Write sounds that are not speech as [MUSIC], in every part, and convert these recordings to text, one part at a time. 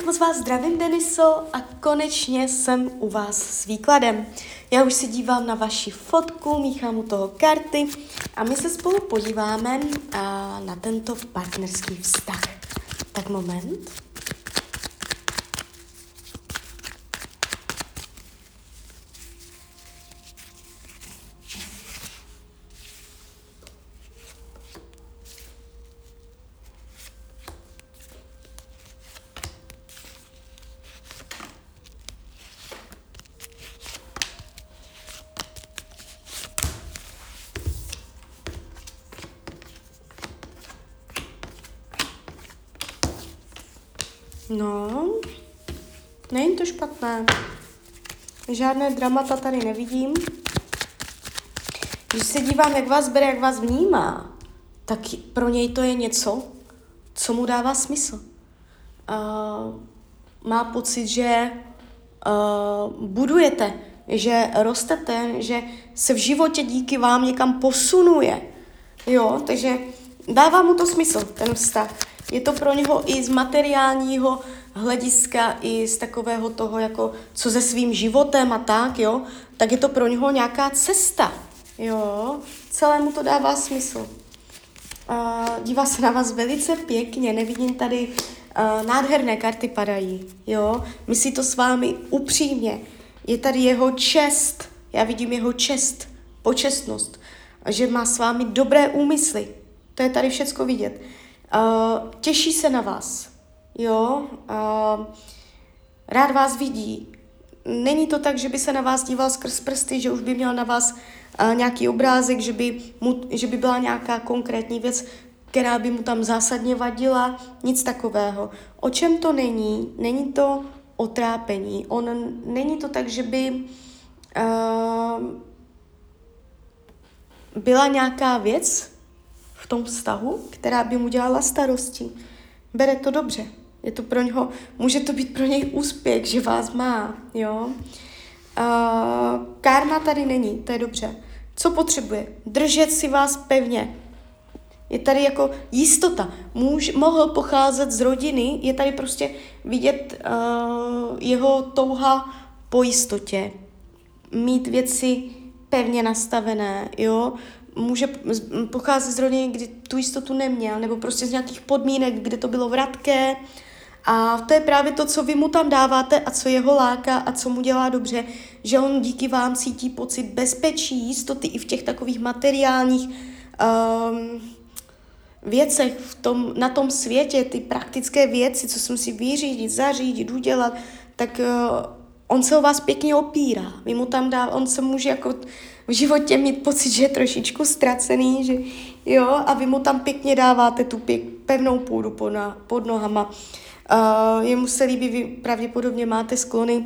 Tak moc vás zdravím, Deniso, a konečně jsem u vás s výkladem. Já už se dívám na vaši fotku, míchám u toho karty a my se spolu podíváme na tento partnerský vztah. Tak moment. No, není to špatné. Žádné dramata tady nevidím. Když se dívám, jak vás bere, jak vás vnímá, tak pro něj to je něco, co mu dává smysl. Uh, má pocit, že uh, budujete, že rostete, že se v životě díky vám někam posunuje. Jo, takže dává mu to smysl, ten vztah. Je to pro něho i z materiálního hlediska, i z takového toho, jako co se svým životem a tak, jo, tak je to pro něho nějaká cesta, jo, celému to dává smysl. Uh, dívá se na vás velice pěkně, nevidím tady uh, nádherné karty padají, jo, myslí to s vámi upřímně, je tady jeho čest, já vidím jeho čest, počestnost, že má s vámi dobré úmysly, to je tady všecko vidět. Uh, těší se na vás, jo, uh, rád vás vidí. Není to tak, že by se na vás díval skrz prsty, že už by měl na vás uh, nějaký obrázek, že by, mu, že by byla nějaká konkrétní věc, která by mu tam zásadně vadila, nic takového. O čem to není? Není to o trápení. On, není to tak, že by uh, byla nějaká věc, tom vztahu, která by mu dělala starosti. Bere to dobře. Je to pro něho, může to být pro něj úspěch, že vás má, jo. Uh, karma tady není, to je dobře. Co potřebuje? Držet si vás pevně. Je tady jako jistota. Muž mohl pocházet z rodiny, je tady prostě vidět uh, jeho touha po jistotě. Mít věci pevně nastavené, jo může pocházet z rodiny, kdy tu jistotu neměl, nebo prostě z nějakých podmínek, kde to bylo vratké. A to je právě to, co vy mu tam dáváte a co jeho láká a co mu dělá dobře, že on díky vám cítí pocit bezpečí, jistoty i v těch takových materiálních um, věcech v tom, na tom světě, ty praktické věci, co se musí vyřídit, zařídit, udělat, tak uh, on se o vás pěkně opírá. Vy mu tam dá, on se může jako v životě mít pocit, že je trošičku ztracený, že jo, a vy mu tam pěkně dáváte tu pěk, pevnou půdu pod, na, pod nohama. Uh, jemu se líbí, vy pravděpodobně máte sklony,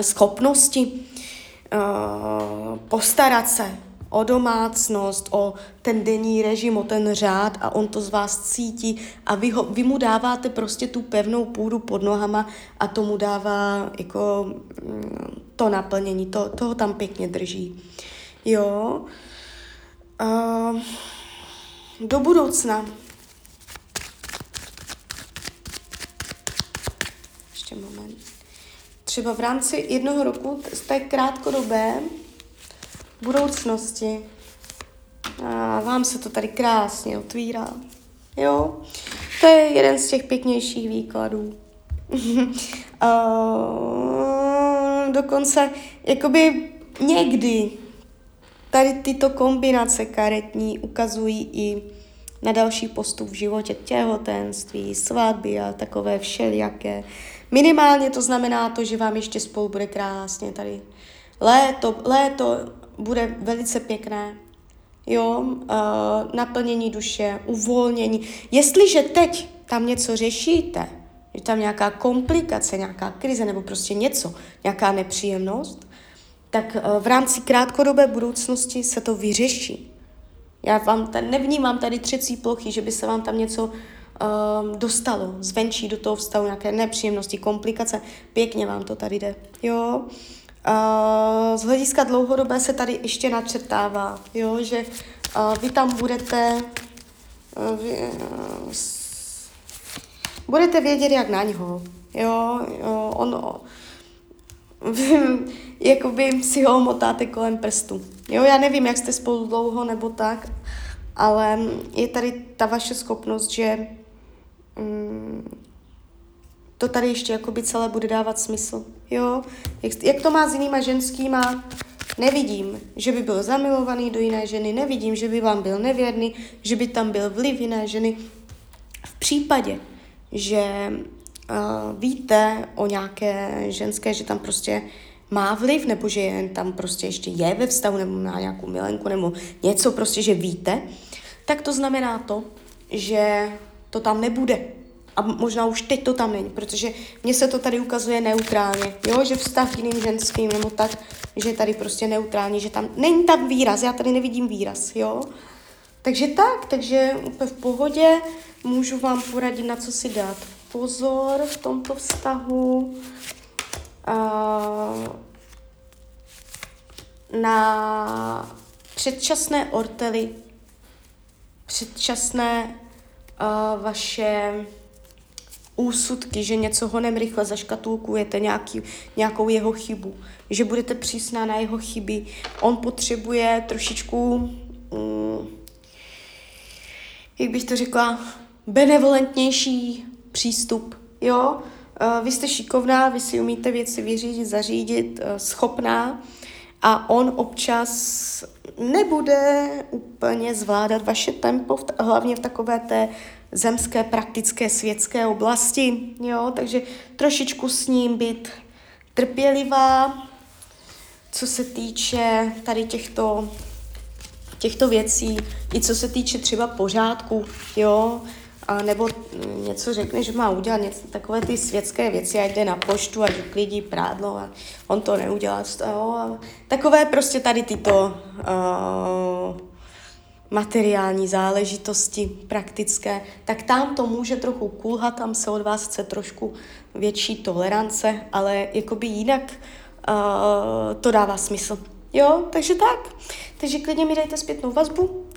schopnosti uh, postarat se, o domácnost, o ten denní režim, o ten řád a on to z vás cítí a vy, ho, vy mu dáváte prostě tu pevnou půdu pod nohama a to mu dává jako mm, to naplnění, to, toho tam pěkně drží. Jo. Uh, do budoucna. Ještě moment. Třeba v rámci jednoho roku z té krátkodobé budoucnosti. A vám se to tady krásně otvírá. Jo? To je jeden z těch pěknějších výkladů. [LAUGHS] a, dokonce, jakoby někdy tady tyto kombinace karetní ukazují i na další postup v životě, těhotenství, svatby a takové všelijaké. Minimálně to znamená to, že vám ještě spolu bude krásně tady léto, léto bude velice pěkné. Jo, uh, naplnění duše, uvolnění. Jestliže teď tam něco řešíte, je tam nějaká komplikace, nějaká krize nebo prostě něco, nějaká nepříjemnost, tak uh, v rámci krátkodobé budoucnosti se to vyřeší. Já vám tady nevnímám tady třecí plochy, že by se vám tam něco um, dostalo zvenčí do toho vztahu, nějaké nepříjemnosti, komplikace. Pěkně vám to tady jde. Jo, Uh, z hlediska dlouhodobé se tady ještě načrtává, jo, že uh, vy tam budete uh, vy, budete vědět, jak na něho. jo, jo on, [LAUGHS] jakoby si ho motáte kolem prstu. Jo, já nevím, jak jste spolu dlouho nebo tak, ale je tady ta vaše schopnost, že mm, to tady ještě jakoby celé bude dávat smysl. Jo, jak, jak to má s jinýma ženskýma, nevidím, že by byl zamilovaný do jiné ženy, nevidím, že by vám byl nevěrný, že by tam byl vliv jiné ženy. V případě, že uh, víte o nějaké ženské, že tam prostě má vliv, nebo že jen tam prostě ještě je ve vztahu, nebo má nějakou milenku, nebo něco prostě, že víte, tak to znamená to, že to tam nebude. A možná už teď to tam není, protože mně se to tady ukazuje neutrálně, jo, že vztah k jiným ženským nebo tak, že je tady prostě neutrální, že tam není tam výraz, já tady nevidím výraz, jo. Takže tak, takže úplně v pohodě můžu vám poradit, na co si dát pozor v tomto vztahu. Na předčasné ortely, předčasné vaše úsudky, že něco honem rychle zaškatulkujete, nějaký, nějakou jeho chybu, že budete přísná na jeho chyby. On potřebuje trošičku, mm, jak bych to řekla, benevolentnější přístup, jo? Uh, vy jste šikovná, vy si umíte věci vyřídit, zařídit, uh, schopná a on občas nebude úplně zvládat vaše tempo, hlavně v takové té zemské, praktické, světské oblasti, jo, takže trošičku s ním být trpělivá, co se týče tady těchto, těchto věcí, i co se týče třeba pořádku, jo, a nebo něco řekne, že má udělat něco, takové ty světské věci, ať jde na poštu a uklidí prádlo a on to neudělá. Jo, a takové prostě tady tyto uh, materiální záležitosti praktické, tak tam to může trochu kulhat, tam se od vás chce trošku větší tolerance, ale jakoby jinak uh, to dává smysl. Jo, takže tak. Takže klidně mi dejte zpětnou vazbu,